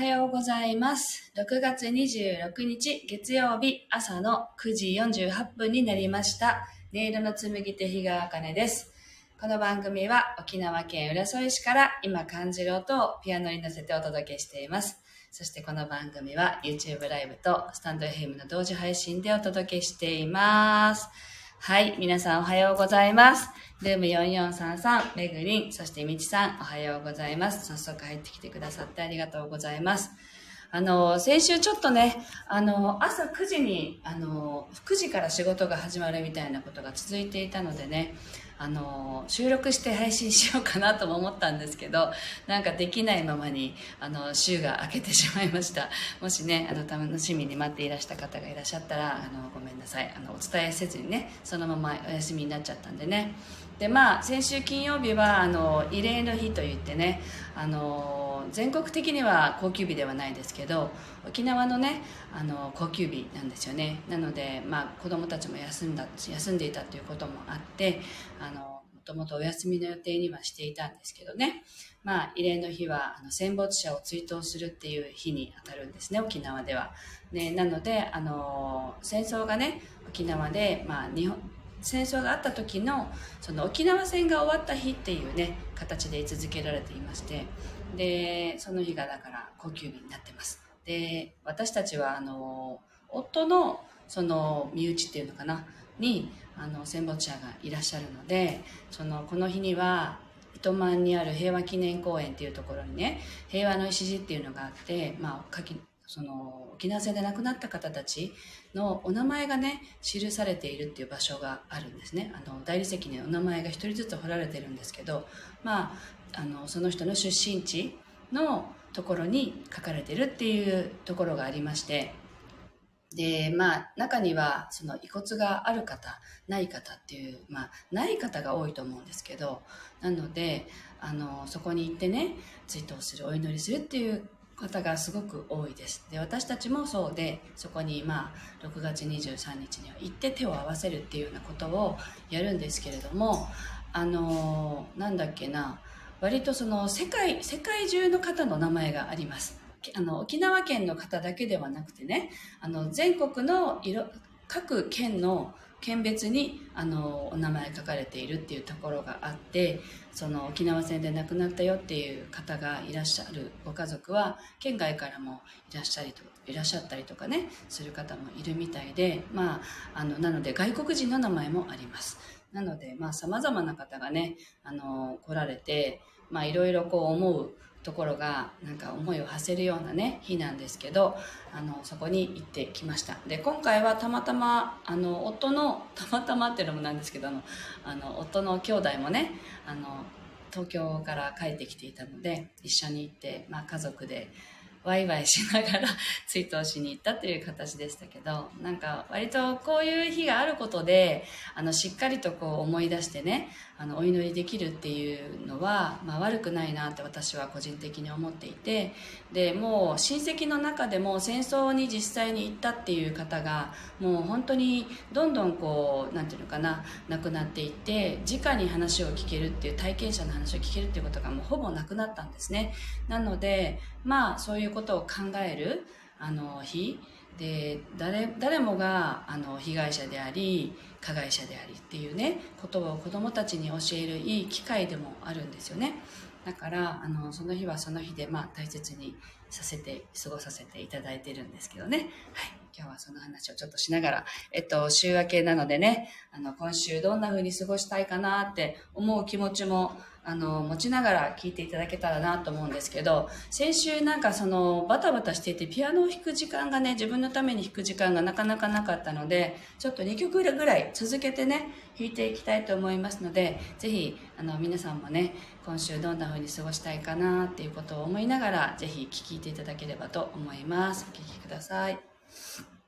おはようございます。6月26日月曜日朝の9時48分になりました。音色の紡手日川茜です。この番組は沖縄県浦添市から今感じる音をピアノに乗せてお届けしています。そしてこの番組は YouTube ライブとスタンド FM の同時配信でお届けしています。はい、皆さんおはようございます。ルーム4433、めぐりん、そしてみちさん、おはようございます。早速入ってきてくださってありがとうございます。あの、先週ちょっとね、あの、朝9時に、あの、9時から仕事が始まるみたいなことが続いていたのでね、あの、収録して配信しようかなとも思ったんですけど、なんかできないままに、あの、週が明けてしまいました。もしね、あの、楽しみに待っていらした方がいらっしゃったら、あの、ごめんなさい。あの、お伝えせずにね、そのままお休みになっちゃったんでね。でまあ先週金曜日はあの慰霊の日といってねあの全国的には高級日ではないですけど沖縄のねあの高級日なんですよねなので、まあ、子供たちも休んだ休んでいたということもあってあのもともとお休みの予定にはしていたんですけどね、まあ、慰霊の日はあの戦没者を追悼するっていう日に当たるんですね沖縄では。ね、なのであの戦争がね沖縄で、まあ、日本戦争があった時のその沖縄戦が終わった日っていうね形で位置づけられていましてでその日がだから高級日になってます。で私たちはあの夫のその身内っていうのかな？にあの戦没者がいらっしゃるのでそのこの日には糸満にある平和記念公園っていうところにね平和の礎っていうのがあって、まあ、その沖縄戦で亡くなった方たちのお名前がね記されているっていう場所があるんですね。あの大理石にお名前が一人ずつ彫られてるんですけど、まあ、あのその人の出身地のところに書かれてるっていうところがありまして。でまあ中にはその遺骨がある方ない方っていう、まあ、ない方が多いと思うんですけど。なのであのそこに行ってね追悼するお祈りするっていう方がすごく多いです。で私たちもそうでそこにまあ6月23日には行って手を合わせるっていうようなことをやるんですけれどもあのなんだっけな割とその世界世界中の方の名前があります。あの沖縄県の方だけではなくてねあの全国の色各県の県別にあのお名前書かれているっていうところがあってその沖縄戦で亡くなったよっていう方がいらっしゃるご家族は県外からもいらっしゃりといらっしゃったりとかねする方もいるみたいでまああのなので外国人の名前もあります。なのでまあさまざまな方がねあの来られてまあいろいろこう思うところがなんか思いを馳せるようなね日なんですけどあのそこに行ってきました。で今回はたまたまあの夫のたまたまっていうのもなんですけどあのあの夫の兄弟もねあの東京から帰ってきていたので一緒に行って、まあ、家族でワイワイしながら 追悼しに行ったという形でしたけどなんか割とこういう日があることであのしっかりとこう思い出してねあのお祈りできるっていうのは、まあ、悪くないなって私は個人的に思っていてでもう親戚の中でも戦争に実際に行ったっていう方がもう本当にどんどんこうなんていうのかな亡くなっていって直に話を聞けるっていう体験者の話を聞けるっていうことがもうほぼなくなったんですね。なのでまあそういうことを考えるあの日。で誰誰もがあの被害者であり加害者でありっていうねことを子どもたちに教えるいい機会でもあるんですよね。だからあのその日はその日で、まあ、大切にさせて過ごさせていただいてるんですけどね、はい、今日はその話をちょっとしながら、えっと、週明けなのでねあの今週どんな風に過ごしたいかなって思う気持ちもあの持ちながら聞いていただけたらなと思うんですけど先週なんかそのバタバタしていてピアノを弾く時間がね自分のために弾く時間がなかなかなかったのでちょっと2曲ぐらい続けてね引いていきたいと思いますのでぜひあの皆さんもね今週どんな風に過ごしたいかなっていうことを思いながらぜひ聴いていただければと思います。お聴きください。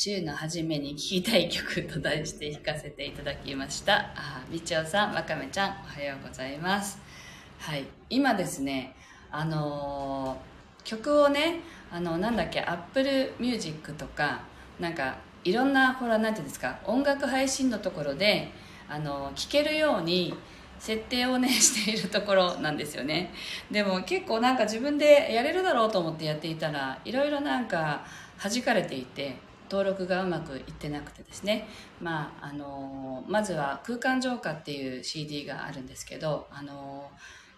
週の初めに聴きたい曲と題して弾かせていただきました。あ、みちおさん、わかめちゃん、おはようございます。はい。今ですね、あのー、曲をね、あの、なんだっけ、Apple Music とか、なんか、いろんな、ほら、なんていうんですか、音楽配信のところで、あの、聴けるように、設定をね しているところなんですよねでも結構なんか自分でやれるだろうと思ってやっていたらいろいろなんか弾かれていて登録がうまくいってなくてですね、まあ、あのまずは「空間浄化」っていう CD があるんですけど、あの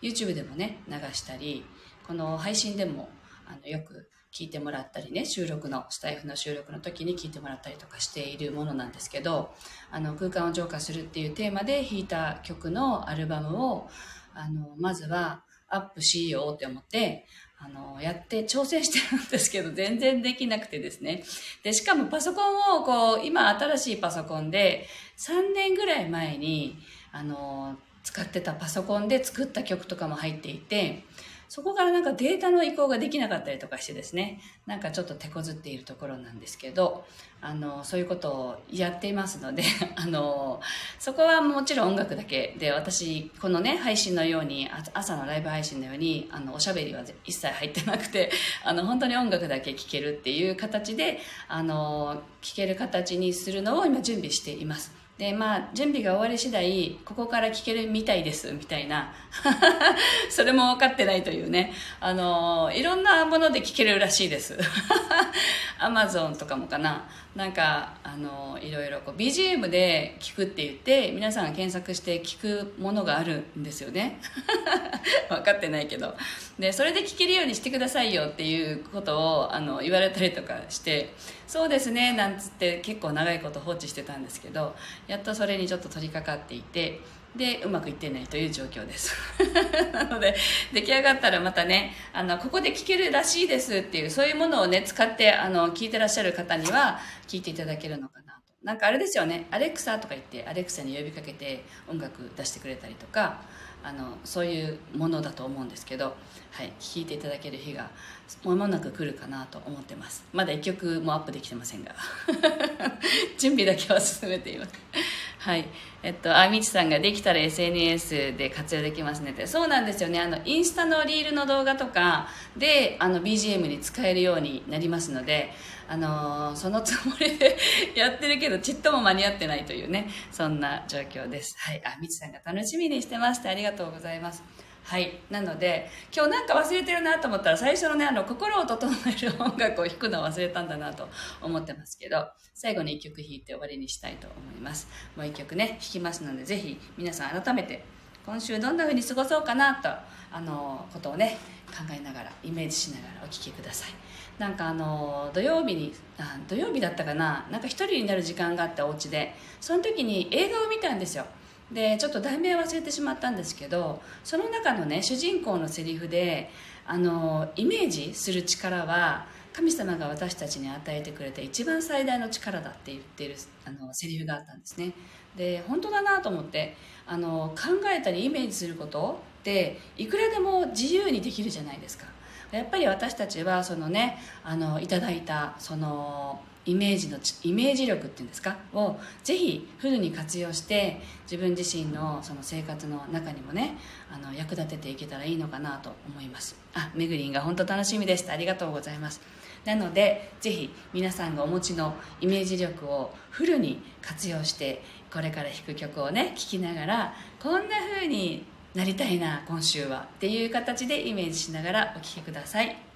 YouTube でもね流したりこの配信でもあのよく聞いてもらったりね収録のスタイフの収録の時に聞いてもらったりとかしているものなんですけどあの空間を浄化するっていうテーマで弾いた曲のアルバムをあのまずはアップしようって思ってあの、やって挑戦してるんですけど、全然できなくてですね。で、しかもパソコンを、こう、今新しいパソコンで、3年ぐらい前に、あの、使ってたパソコンで作った曲とかも入っていて、そこからなんかデータの移行ができなかったりとかしてですね、なんかちょっと手こずっているところなんですけど、あの、そういうことをやっていますので、あの、そこはもちろん音楽だけで、私、このね、配信のように、朝のライブ配信のように、あの、おしゃべりは一切入ってなくて、あの、本当に音楽だけ聴けるっていう形で、あの、聴ける形にするのを今準備しています。で、まあ、準備が終わり次第、ここから聞けるみたいです、みたいな。それも分かってないというね。あの、いろんなもので聞けるらしいです。アマゾンとかもかな。なんか、あの、いろいろこう、BGM で聞くって言って、皆さんが検索して聞くものがあるんですよね。分かってないけど。で、それで聞けるようにしてくださいよっていうことを、あの、言われたりとかして、そうですね、なんつって結構長いこと放置してたんですけど、やっとそれにちょっと取り掛かっていてでうまくいってないという状況です。なので出来上がったらまたねあのここで聞けるらしいですっていうそういうものをね使ってあの聞いてらっしゃる方には聞いていただけるのかなと。なんかあれですよね。アレクサとか言ってアレクサに呼びかけて音楽出してくれたりとかあのそういうものだと思うんですけど、はい、聴いていただける日が間もなく来るかなと思ってます。まだ1曲もアップできてませんが。準備だけは進めています。はいえっとあみちさんができたら SNS で活用できますねって。そうなんですよね。あのインスタのリールの動画とかであの BGM に使えるようになりますのであの、そのつもりでやってるけどちっとも間に合ってないというねそんな状況です。はい。あみちさんが楽しみにしてましてありがとうございます。はい。なので今日なんか忘れてるなと思ったら最初のねあの心を整える音楽を弾くのを忘れたんだなと思ってますけど最後に1曲弾いて終わりにしたいと思います。もう1曲ね弾きますのでぜひ皆さん改めて今週どんな風に過ごそうかなとあのことをね考えながらイメージしながらお聴きください。なんかあの土曜日にあ土曜日だったかななんか一人になる時間があったお家でその時に映画を見たんですよ。でちょっと題名忘れてしまったんですけどその中のね主人公のセリフであのイメージする力は神様が私たちに与えてくれた一番最大の力だって言ってるあのセリフがあったんですね。で本当だなと思ってあの考えたりイメージすることっていくらでも自由にできるじゃないですか。やっぱり私たちはそのねあのいただいたそのイメージのイメージ力っていうんですか？をぜひフルに活用して自分自身のその生活の中にもねあの役立てていけたらいいのかなと思います。あめぐりんが本当楽しみでした。ありがとうございます。なのでぜひ皆さんがお持ちのイメージ力をフルに活用してこれから弾く曲をね聴きながらこんな風になりたいな今週は。っていう形でイメージしながらお聴きください。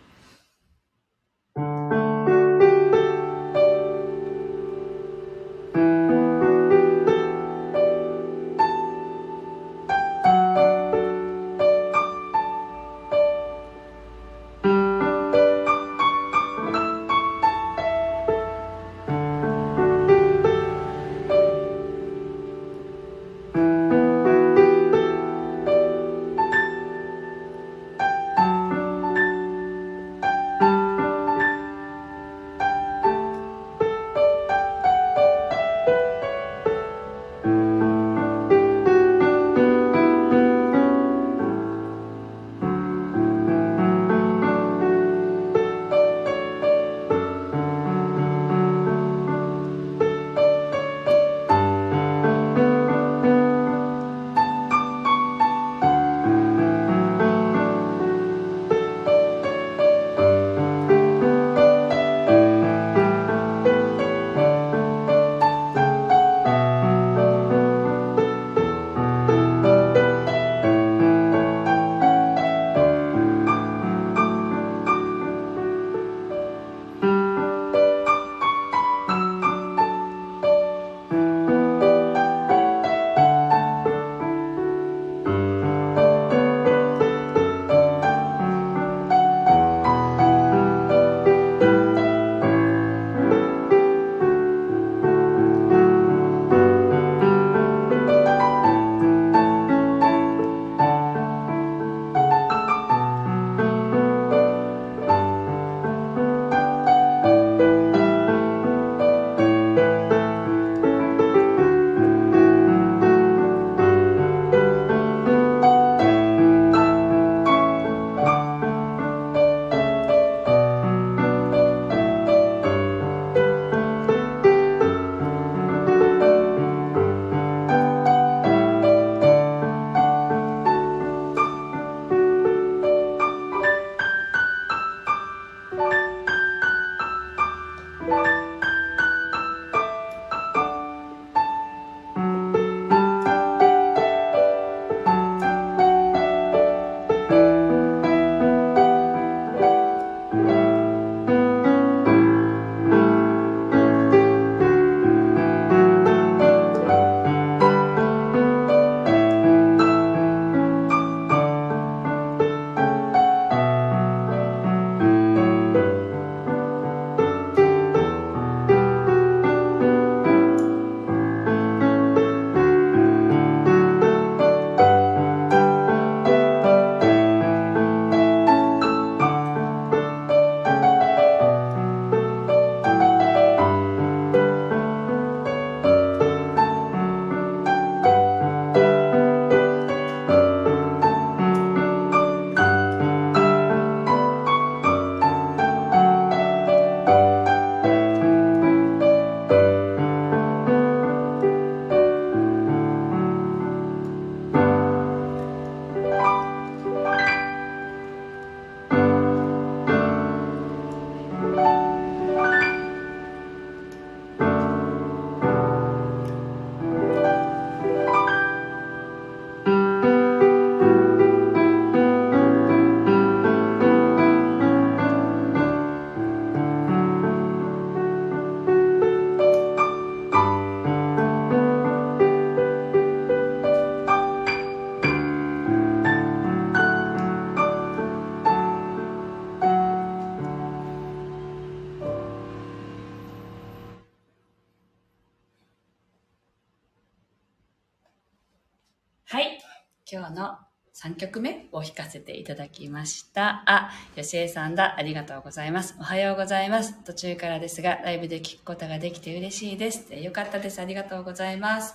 3曲目を弾かせていただきました。あ、吉江さんだ。ありがとうございます。おはようございます。途中からですが、ライブで聞くことができて嬉しいです。よかったです。ありがとうございます。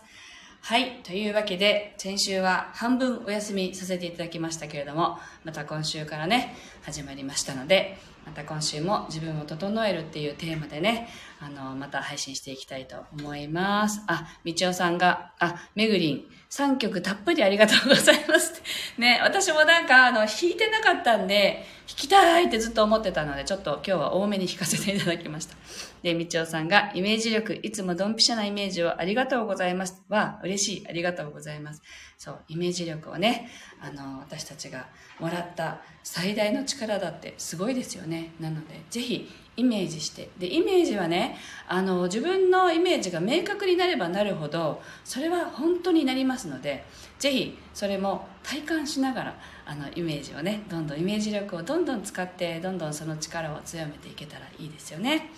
はい。というわけで、先週は半分お休みさせていただきましたけれども、また今週からね、始まりましたので、また今週も自分を整えるっていうテーマでね、あの、また配信していきたいと思います。あ、みちおさんが、あ、めぐりん、3曲たっぷりありがとうございます ね、私もなんか、あの、弾いてなかったんで、弾きたいってずっと思ってたので、ちょっと今日は多めに弾かせていただきました。で、みちおさんが、イメージ力、いつもドンピシャなイメージをありがとうございます。は、嬉しい。ありがとうございます。そう、イメージ力をね、あの、私たちがもらった最大の力だってすごいですよね。なので、ぜひ、イメージしてでイメージはねあの自分のイメージが明確になればなるほどそれは本当になりますのでぜひそれも体感しながらあのイメージをねどんどんイメージ力をどんどん使ってどんどんその力を強めていけたらいいですよね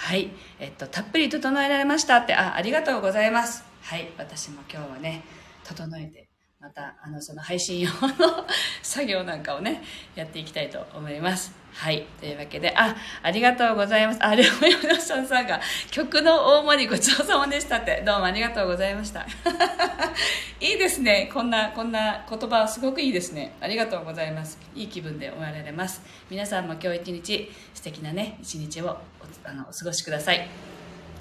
はい。えっとたっぷり整えられましたって。あありがとうございます。はい。私も今日はね整えてまたあのその配信用の 作業なんかをねやっていきたいと思います。はい。というわけであありがとうございます。あでも山さんさんが曲の大盛りごちそうさまでしたって。どうもありがとうございました。いいですね。こんなこんな言葉すごくいいですね。ありがとうございます。いい気分で終わられます。皆さんも今日一日素敵なね一日をあのお過ごしください。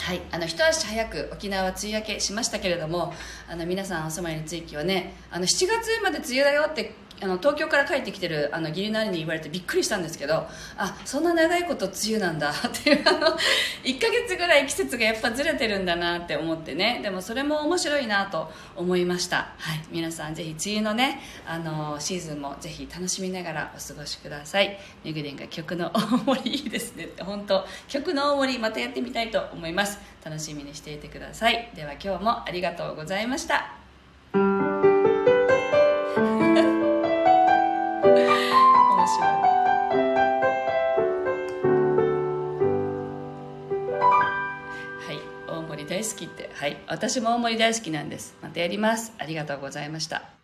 はい、あの一足早く沖縄は梅雨明けしましたけれどもあの皆さんお住まいの地域はねあの7月まで梅雨だよってあの東京から帰ってきてるあの義理の兄に言われてびっくりしたんですけどあそんな長いこと梅雨なんだ っていうあの1ヶ月ぐらい季節がやっぱずれてるんだなって思ってね。でもそれも面白いなと思いました、はい、皆さんぜひ梅雨のねあのシーズンもぜひ楽しみながらお過ごしください。めぐりんが曲の大盛りいいですねって本当曲の大盛りまたやってみたいと思います。楽しみにしていてください。では今日もありがとうございました。好きって。はい。私も大盛り大好きなんです。またやります。ありがとうございました。